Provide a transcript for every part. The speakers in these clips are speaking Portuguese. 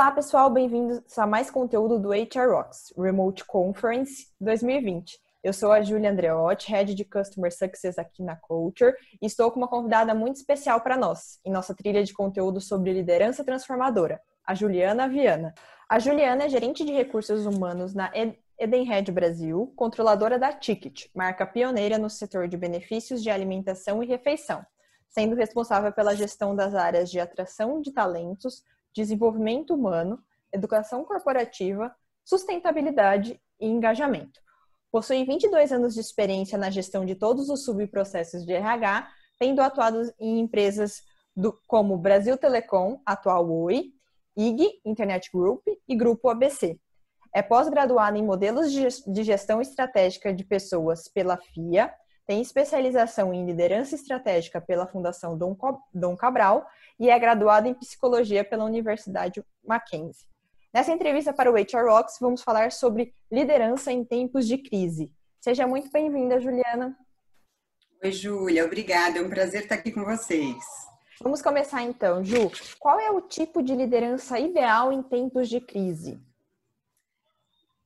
Olá, pessoal, bem-vindos a mais conteúdo do HR Rocks Remote Conference 2020. Eu sou a Júlia Andreotti, Head de Customer Success aqui na Culture, e estou com uma convidada muito especial para nós, em nossa trilha de conteúdo sobre liderança transformadora, a Juliana Viana. A Juliana é gerente de recursos humanos na Edenred Brasil, controladora da Ticket, marca pioneira no setor de benefícios de alimentação e refeição, sendo responsável pela gestão das áreas de atração de talentos, desenvolvimento humano, educação corporativa, sustentabilidade e engajamento. Possui 22 anos de experiência na gestão de todos os subprocessos de RH, tendo atuado em empresas do, como Brasil Telecom, atual Oi, IG, Internet Group e Grupo ABC. É pós-graduada em modelos de gestão estratégica de pessoas pela FIA, tem especialização em liderança estratégica pela Fundação Dom Cabral e é graduada em psicologia pela Universidade Mackenzie. Nessa entrevista para o HR Rocks, vamos falar sobre liderança em tempos de crise. Seja muito bem-vinda, Juliana. Oi, Júlia, obrigada. É um prazer estar aqui com vocês. Vamos começar então, Ju. Qual é o tipo de liderança ideal em tempos de crise?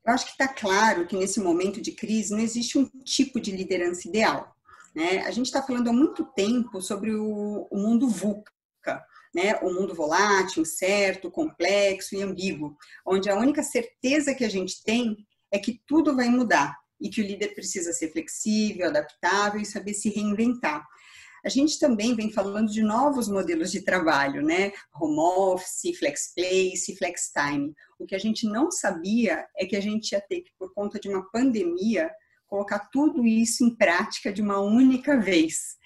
Eu acho que está claro que nesse momento de crise não existe um tipo de liderança ideal. Né? A gente está falando há muito tempo sobre o, o mundo VUCA, né? o mundo volátil, incerto, complexo e ambíguo, onde a única certeza que a gente tem é que tudo vai mudar e que o líder precisa ser flexível, adaptável e saber se reinventar. A gente também vem falando de novos modelos de trabalho, né? Home office, flex place, flex time. O que a gente não sabia é que a gente ia ter que, por conta de uma pandemia, colocar tudo isso em prática de uma única vez.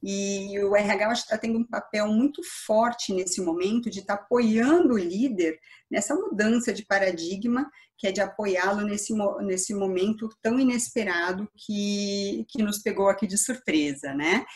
E o RH está tendo um papel muito forte nesse momento de estar tá apoiando o líder nessa mudança de paradigma, que é de apoiá-lo nesse, nesse momento tão inesperado que, que nos pegou aqui de surpresa, né?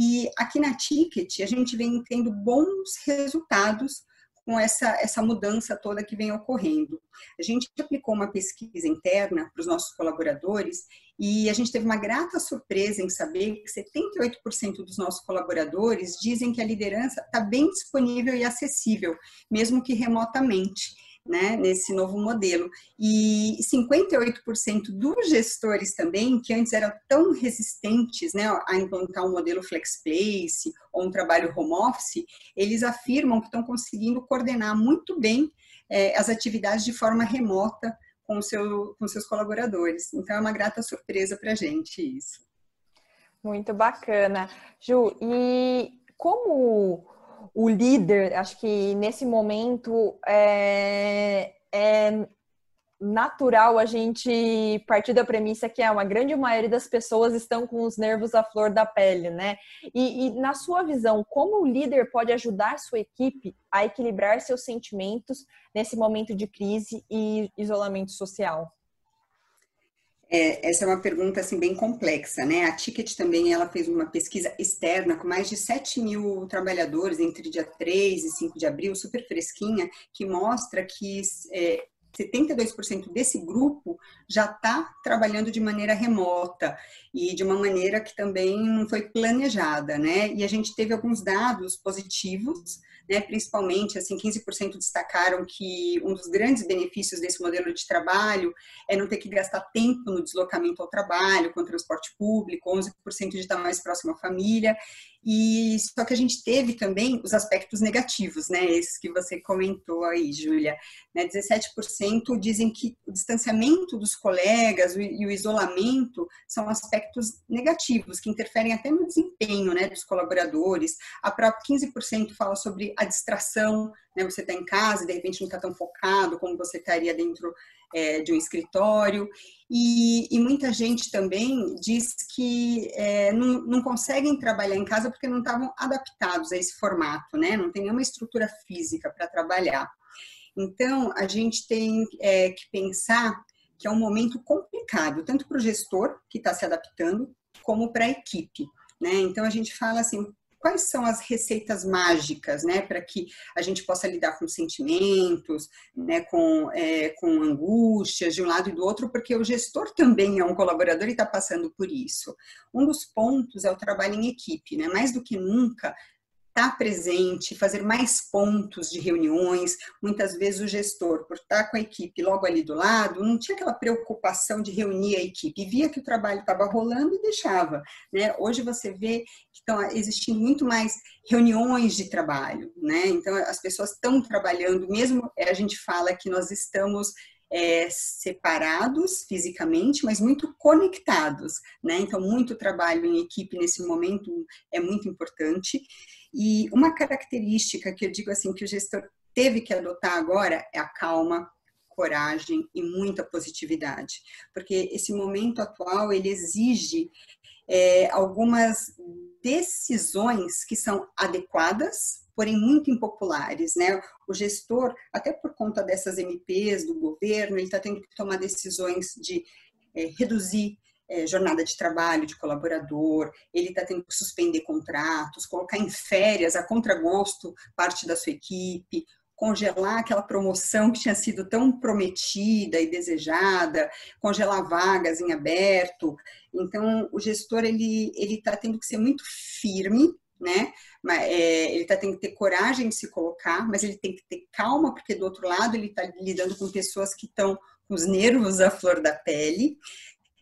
E aqui na Ticket, a gente vem tendo bons resultados com essa, essa mudança toda que vem ocorrendo. A gente aplicou uma pesquisa interna para os nossos colaboradores e a gente teve uma grata surpresa em saber que 78% dos nossos colaboradores dizem que a liderança está bem disponível e acessível, mesmo que remotamente né, nesse novo modelo. E 58% dos gestores também, que antes eram tão resistentes né, a implantar um modelo flex place ou um trabalho home office, eles afirmam que estão conseguindo coordenar muito bem é, as atividades de forma remota com, seu, com seus colaboradores. Então, é uma grata surpresa para a gente isso. Muito bacana. Ju, e como o líder, acho que nesse momento é, é natural a gente partir da premissa que é uma grande maioria das pessoas estão com os nervos à flor da pele, né? E, e, na sua visão, como o líder pode ajudar sua equipe a equilibrar seus sentimentos nesse momento de crise e isolamento social? É, essa é uma pergunta assim bem complexa, né? A Ticket também ela fez uma pesquisa externa com mais de 7 mil trabalhadores entre dia 3 e 5 de abril, super fresquinha, que mostra que é, 72% desse grupo já está trabalhando de maneira remota e de uma maneira que também não foi planejada, né? E a gente teve alguns dados positivos né? Principalmente, assim, 15% destacaram que um dos grandes benefícios desse modelo de trabalho é não ter que gastar tempo no deslocamento ao trabalho, com transporte público, 11% de estar mais próximo à família. E só que a gente teve também os aspectos negativos, né? Esses que você comentou aí, Júlia. Né? 17% dizem que o distanciamento dos colegas e o isolamento são aspectos negativos, que interferem até no desempenho né, dos colaboradores. A própria 15% fala sobre a distração, né? Você está em casa e de repente não está tão focado como você estaria dentro é, de um escritório. E, e, muita gente também diz que é, não, não conseguem trabalhar em casa porque não estavam adaptados a esse formato, né? Não tem nenhuma estrutura física para trabalhar. Então, a gente tem é, que pensar que é um momento complicado, tanto para o gestor, que está se adaptando, como para a equipe. Né? Então, a gente fala assim, quais são as receitas mágicas, né, para que a gente possa lidar com sentimentos, né, com, é, com angústias de um lado e do outro, porque o gestor também é um colaborador e está passando por isso. Um dos pontos é o trabalho em equipe, né, mais do que nunca estar tá presente, fazer mais pontos de reuniões. Muitas vezes o gestor, por estar com a equipe logo ali do lado, não tinha aquela preocupação de reunir a equipe, via que o trabalho estava rolando e deixava. Né? Hoje você vê que estão existindo muito mais reuniões de trabalho, né? Então as pessoas estão trabalhando, mesmo a gente fala que nós estamos é, separados fisicamente, mas muito conectados, né? Então, muito trabalho em equipe nesse momento é muito importante. E uma característica que eu digo assim que o gestor teve que adotar agora é a calma, coragem e muita positividade, porque esse momento atual ele exige é, algumas decisões que são adequadas porém muito impopulares, né? O gestor, até por conta dessas MPs do governo, ele está tendo que tomar decisões de é, reduzir é, jornada de trabalho de colaborador, ele está tendo que suspender contratos, colocar em férias a contragosto parte da sua equipe, congelar aquela promoção que tinha sido tão prometida e desejada, congelar vagas em aberto. Então, o gestor ele ele está tendo que ser muito firme né? É, ele tá, tem que ter coragem de se colocar, mas ele tem que ter calma, porque do outro lado ele está lidando com pessoas que estão com os nervos à flor da pele.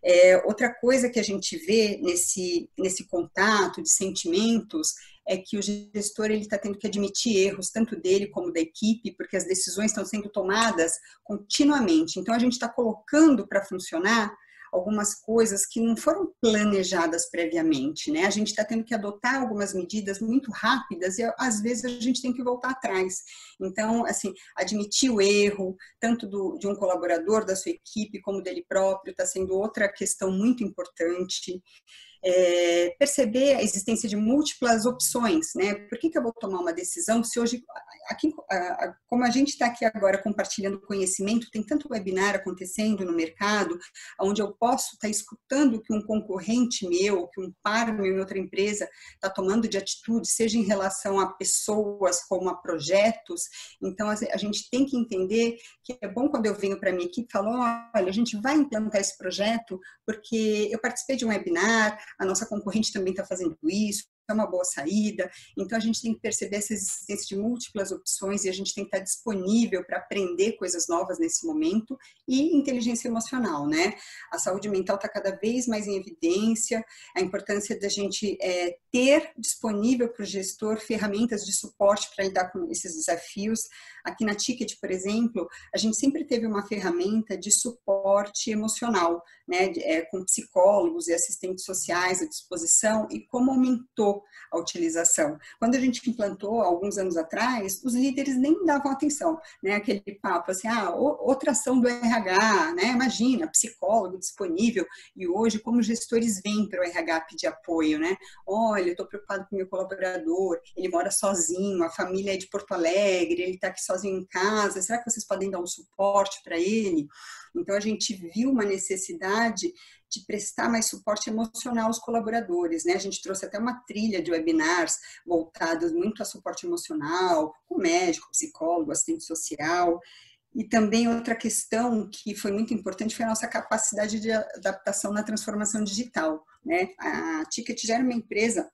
É, outra coisa que a gente vê nesse, nesse contato de sentimentos é que o gestor ele está tendo que admitir erros tanto dele como da equipe, porque as decisões estão sendo tomadas continuamente. Então a gente está colocando para funcionar algumas coisas que não foram planejadas previamente, né? A gente está tendo que adotar algumas medidas muito rápidas e às vezes a gente tem que voltar atrás. Então, assim, admitir o erro, tanto do, de um colaborador da sua equipe como dele próprio, está sendo outra questão muito importante é, perceber a existência de múltiplas opções, né? Por que, que eu vou tomar uma decisão se hoje, aqui, como a gente está aqui agora compartilhando conhecimento, tem tanto webinar acontecendo no mercado, onde eu posso estar tá escutando que um concorrente meu, que um par meu em outra empresa está tomando de atitude, seja em relação a pessoas como a projetos. Então, a gente tem que entender que é bom quando eu venho para a minha equipe e falo, olha, a gente vai implantar esse projeto porque eu participei de um webinar, a nossa concorrente também está fazendo isso, é uma boa saída. Então, a gente tem que perceber essa existência de múltiplas opções e a gente tem que estar disponível para aprender coisas novas nesse momento e inteligência emocional, né? A saúde mental está cada vez mais em evidência, a importância da gente é, ter disponível para o gestor ferramentas de suporte para lidar com esses desafios. Aqui na Ticket, por exemplo, a gente sempre teve uma ferramenta de suporte emocional, né? É, com psicólogos e assistentes sociais à disposição e como aumentou a utilização. Quando a gente implantou, alguns anos atrás, os líderes nem davam atenção, né? Aquele papo assim, ah, outra ação do RH, né? Imagina, psicólogo disponível. E hoje, como gestores vêm para o RH pedir apoio, né? Olha, eu estou preocupado com meu colaborador, ele mora sozinho, a família é de Porto Alegre, ele está aqui sozinho em casa, será que vocês podem dar um suporte para ele? Então, a gente viu uma necessidade de prestar mais suporte emocional aos colaboradores, né? A gente trouxe até uma trilha de webinars voltados muito a suporte emocional, com médico, psicólogo, assistente social. E também outra questão que foi muito importante foi a nossa capacidade de adaptação na transformação digital, né? A Ticket já era uma empresa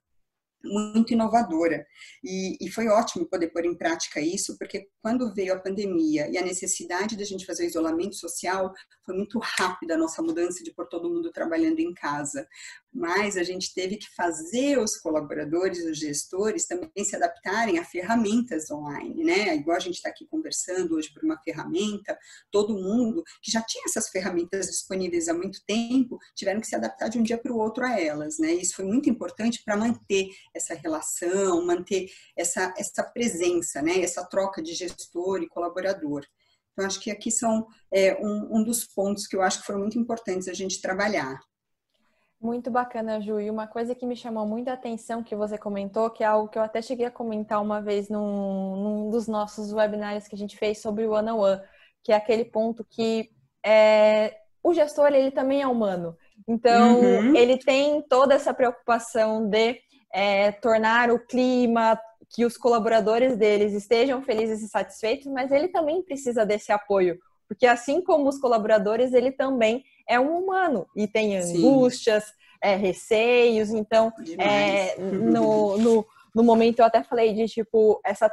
muito inovadora. E, e, foi ótimo poder pôr em prática isso, porque quando veio a pandemia e a necessidade de a gente fazer o isolamento social, foi muito rápida a nossa mudança de pôr todo mundo trabalhando em casa. Mas a gente teve que fazer os colaboradores, os gestores, também se adaptarem a ferramentas online, né? Igual a gente está aqui conversando hoje por uma ferramenta, todo mundo que já tinha essas ferramentas disponíveis há muito tempo, tiveram que se adaptar de um dia para o outro a elas, né? Isso foi muito importante para manter essa relação, manter essa, essa presença, né? Essa troca de gestor e colaborador. Então, acho que aqui são é, um, um dos pontos que eu acho que foram muito importantes a gente trabalhar. Muito bacana, Ju. E uma coisa que me chamou muita atenção que você comentou, que é algo que eu até cheguei a comentar uma vez num, num dos nossos webinários que a gente fez sobre o One on One, que é aquele ponto que é, o gestor ele também é humano. Então, uhum. ele tem toda essa preocupação de é, tornar o clima, que os colaboradores deles estejam felizes e satisfeitos, mas ele também precisa desse apoio, porque assim como os colaboradores, ele também é um humano e tem angústias, é, receios. Então, é, no, no, no momento eu até falei de tipo essa,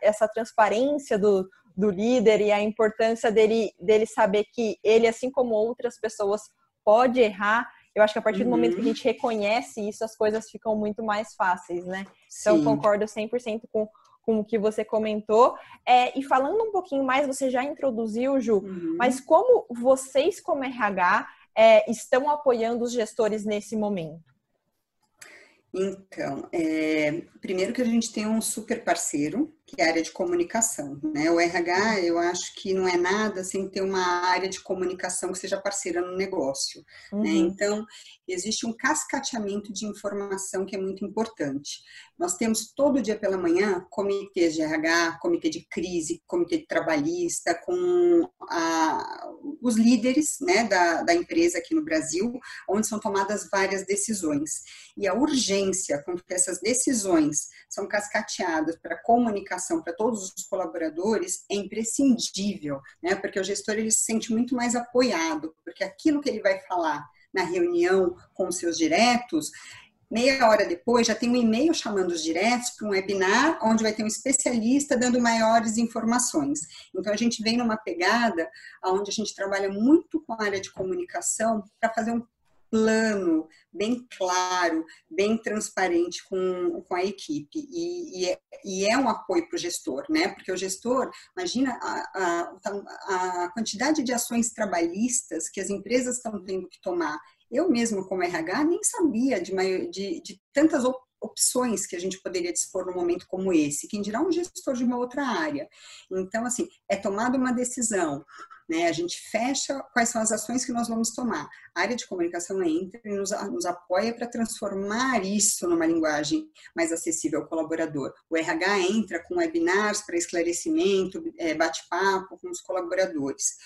essa transparência do, do líder e a importância dele, dele saber que ele, assim como outras pessoas, pode errar. Eu acho que a partir do uhum. momento que a gente reconhece isso, as coisas ficam muito mais fáceis, né? Então, Sim. Concordo 100% com, com o que você comentou. É, e falando um pouquinho mais, você já introduziu, Ju, uhum. mas como vocês, como RH, é, estão apoiando os gestores nesse momento? Então, é, primeiro que a gente tem um super parceiro, que é a área de comunicação. Né? O RH, eu acho que não é nada sem ter uma área de comunicação que seja parceira no negócio. Né? Uhum. Né? Então, existe um cascateamento de informação que é muito importante. Nós temos todo dia pela manhã comitês de RH, comitê de crise, comitê de trabalhista, com a, os líderes né, da, da empresa aqui no Brasil, onde são tomadas várias decisões. E a urgência com que essas decisões são cascateadas para comunicação para todos os colaboradores é imprescindível, né? Porque o gestor ele se sente muito mais apoiado, porque aquilo que ele vai falar na reunião com os seus diretos meia hora depois já tem um e-mail chamando os diretos para um webinar onde vai ter um especialista dando maiores informações. Então a gente vem numa pegada onde a gente trabalha muito com a área de comunicação para fazer um plano bem claro, bem transparente com, com a equipe. E, e, é, e é um apoio para o gestor, né? Porque o gestor, imagina a, a, a quantidade de ações trabalhistas que as empresas estão tendo que tomar. Eu mesmo, como RH, nem sabia de, de, de tantas opções que a gente poderia dispor num momento como esse, quem dirá um gestor de uma outra área. Então, assim, é tomada uma decisão, né? A gente fecha quais são as ações que nós vamos tomar. A área de comunicação entra e nos, nos apoia para transformar isso numa linguagem mais acessível ao colaborador. O RH entra com webinars para esclarecimento, é, bate-papo com os colaboradores.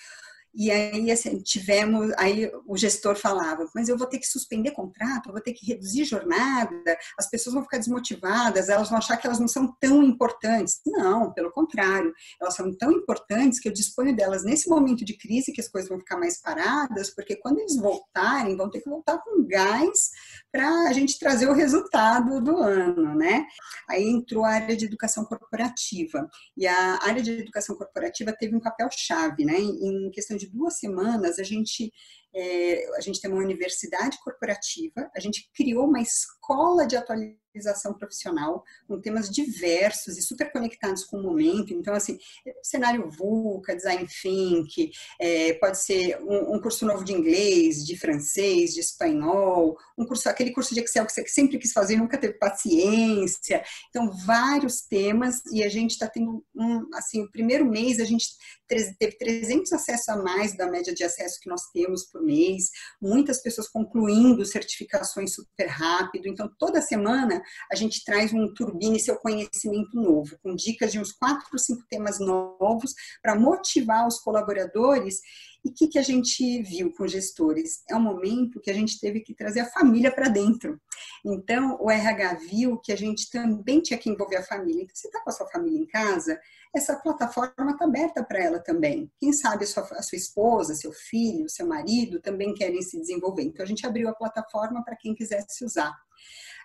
E aí, assim, tivemos, aí o gestor falava, mas eu vou ter que suspender contrato, eu vou ter que reduzir jornada, as pessoas vão ficar desmotivadas, elas vão achar que elas não são tão importantes. Não, pelo contrário, elas são tão importantes que eu disponho delas nesse momento de crise que as coisas vão ficar mais paradas, porque quando eles voltarem, vão ter que voltar com gás para a gente trazer o resultado do ano, né? Aí entrou a área de educação corporativa, e a área de educação corporativa teve um papel chave, né, em questão de duas semanas, a gente, é, a gente tem uma universidade corporativa, a gente criou uma escola de atualização profissional, com temas diversos e super conectados com o momento. Então, assim, cenário VUCA, design think, é, pode ser um, um, curso novo de inglês, de francês, de espanhol, um curso, aquele curso de Excel que você sempre quis fazer nunca teve paciência. Então, vários temas e a gente está tendo um, assim, o primeiro mês a gente teve 300 acessos a mais da média de acesso que nós temos por mês, muitas pessoas concluindo certificações super rápido. Então, toda semana a gente traz um Turbine Seu Conhecimento Novo, com dicas de uns quatro, cinco temas novos para motivar os colaboradores. E o que, que a gente viu com gestores? É um momento que a gente teve que trazer a família para dentro. Então, o RH viu que a gente também tinha que envolver a família. Então, você está com a sua família em casa, essa plataforma está aberta para ela também. Quem sabe a sua, a sua, esposa, seu filho, seu marido também querem se desenvolver. Então, a gente abriu a plataforma para quem quisesse usar.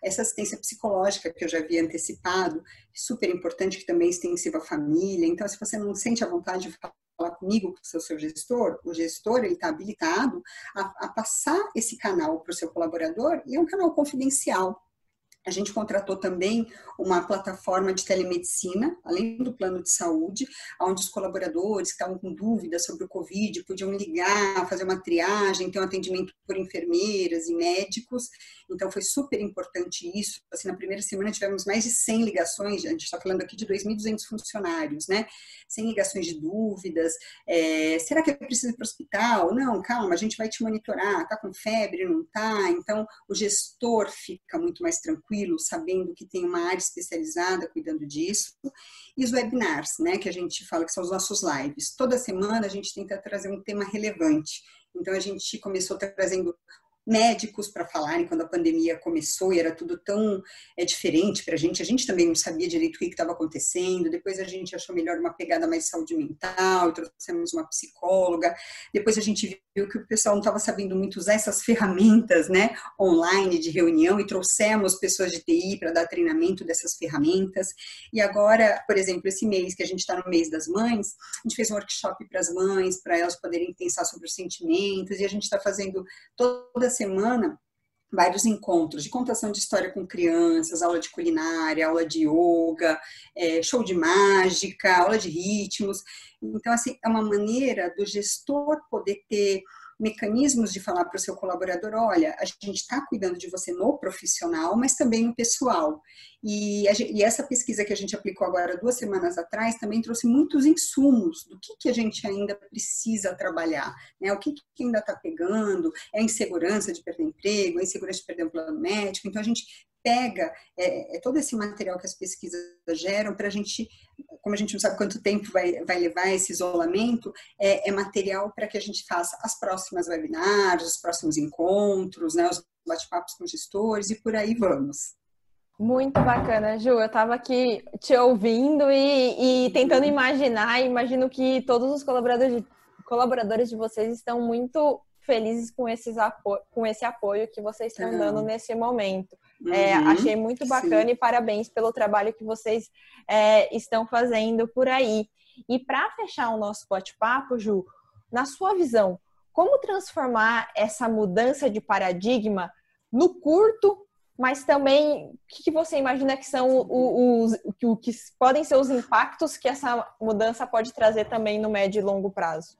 Essa assistência psicológica que eu já havia antecipado, super importante, que também é extensiva à família. Então, se você não sente a vontade de falar comigo, com o seu, seu gestor, o gestor ele está habilitado a, a passar esse canal para o seu colaborador e é um canal confidencial. A gente contratou também uma plataforma de telemedicina, além do plano de saúde, onde os colaboradores que estavam com dúvidas sobre o Covid podiam ligar, fazer uma triagem, ter um atendimento por enfermeiras e médicos. Então, foi super importante isso. Assim, na primeira semana tivemos mais de 100 ligações, a gente está falando aqui de 2.200 funcionários, né? 100 ligações de dúvidas. É, será que eu preciso ir para o hospital? Não, calma, a gente vai te monitorar. Está com febre? Não está? Então, o gestor fica muito mais tranquilo tranquilo, sabendo que tem uma área especializada cuidando disso. E os webinars, né, que a gente fala que são os nossos lives. Toda semana a gente tenta trazer um tema relevante. Então a gente começou trazendo médicos para falarem quando a pandemia começou e era tudo tão é, diferente para a gente. A gente também não sabia direito o que estava acontecendo. Depois a gente achou melhor uma pegada mais de saúde mental, trouxemos uma psicóloga. Depois a gente viu que o pessoal não estava sabendo muito usar essas ferramentas né, online de reunião e trouxemos pessoas de TI para dar treinamento dessas ferramentas. E agora, por exemplo, esse mês que a gente está no mês das mães, a gente fez um workshop para as mães, para elas poderem pensar sobre os sentimentos, e a gente está fazendo toda semana vários encontros de contação de história com crianças, aula de culinária, aula de yoga, é, show de mágica, aula de ritmos. Então, assim, é uma maneira do gestor poder ter mecanismos de falar para o seu colaborador, olha, a gente está cuidando de você no profissional, mas também no pessoal. E, e, essa pesquisa que a gente aplicou agora duas semanas atrás também trouxe muitos insumos do que, que a gente ainda precisa trabalhar, né? O que, que ainda está pegando, é a insegurança de perder emprego, é a insegurança de perder um plano médico. Então a gente pega é, é todo esse material que as pesquisas geram para a gente, como a gente não sabe quanto tempo vai, vai levar esse isolamento, é, é material para que a gente faça as próximas webinars, os próximos encontros, né, os bate-papos com gestores e por aí vamos. Muito bacana, Ju. Eu estava aqui te ouvindo e, e, tentando imaginar. Imagino que todos os colaboradores de, colaboradores de vocês estão muito felizes com, esses apo com esse apoio que vocês estão dando nesse momento. É, uhum, achei muito bacana sim. e parabéns pelo trabalho que vocês é, estão fazendo por aí. E para fechar o nosso bate-papo, Ju, na sua visão, como transformar essa mudança de paradigma no curto, mas também o que você imagina que são os, os que podem ser os impactos que essa mudança pode trazer também no médio e longo prazo?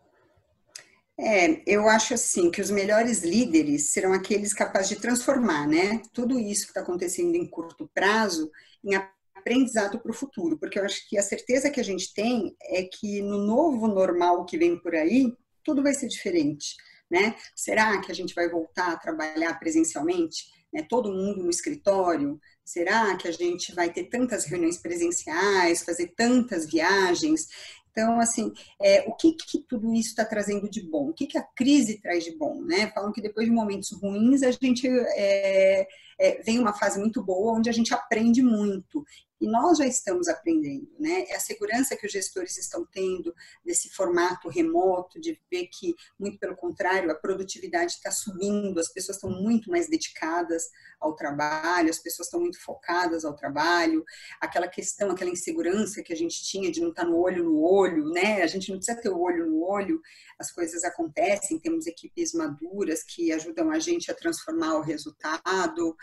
É, eu acho assim que os melhores líderes serão aqueles capazes de transformar, né? Tudo isso que está acontecendo em curto prazo em aprendizado para o futuro, porque eu acho que a certeza que a gente tem é que no novo normal que vem por aí, tudo vai ser diferente, né? Será que a gente vai voltar a trabalhar presencialmente? Né, todo mundo no escritório? Será que a gente vai ter tantas reuniões presenciais, fazer tantas viagens? Então, assim, é, o que, que tudo isso está trazendo de bom? O que, que a crise traz de bom? Né? Falam que depois de momentos ruins, a gente é, é, vem uma fase muito boa, onde a gente aprende muito. E nós já estamos aprendendo, né? É a segurança que os gestores estão tendo desse formato remoto, de ver que, muito pelo contrário, a produtividade está subindo, as pessoas estão muito mais dedicadas ao trabalho, as pessoas estão muito focadas ao trabalho, aquela questão, aquela insegurança que a gente tinha de não estar tá no olho no olho, né? A gente não precisa ter o olho no olho, as coisas acontecem, temos equipes maduras que ajudam a gente a transformar o resultado.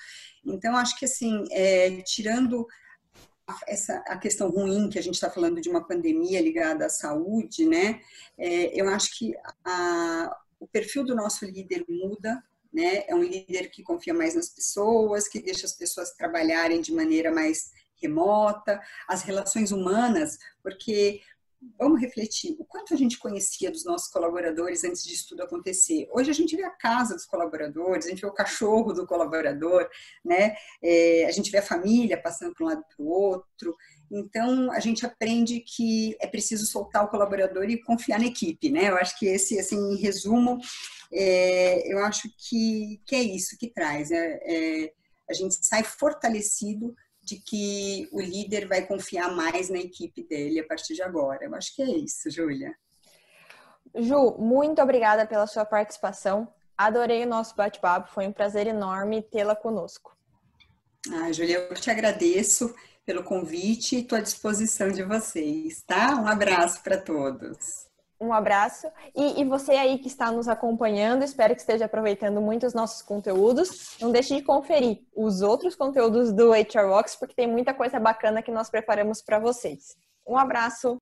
Então, acho que assim, é, tirando essa a questão ruim que a gente está falando de uma pandemia ligada à saúde, né? É, eu acho que a, o perfil do nosso líder muda, né? É um líder que confia mais nas pessoas, que deixa as pessoas trabalharem de maneira mais remota, as relações humanas, porque vamos refletir, o quanto a gente conhecia dos nossos colaboradores antes disso tudo acontecer. Hoje a gente vê a casa dos colaboradores, a gente vê o cachorro do colaborador, né? É, a gente vê a família passando para um lado para o outro. Então a gente aprende que é preciso soltar o colaborador e confiar na equipe, né? Eu acho que esse, assim, em resumo, é, eu acho que, que é isso que traz. É, é a gente sai fortalecido de que o líder vai confiar mais na equipe dele a partir de agora. Eu acho que é isso, Júlia. Ju, muito obrigada pela sua participação. Adorei o nosso bate-papo, foi um prazer enorme tê-la conosco. Ah, Júlia, eu te agradeço pelo convite e estou à disposição de vocês, tá? Um abraço para todos. Um abraço. E, e, você aí que está nos acompanhando, espero que esteja aproveitando muito os nossos conteúdos. Não deixe de conferir os outros conteúdos do HR Rocks, porque tem muita coisa bacana que nós preparamos para vocês. Um abraço.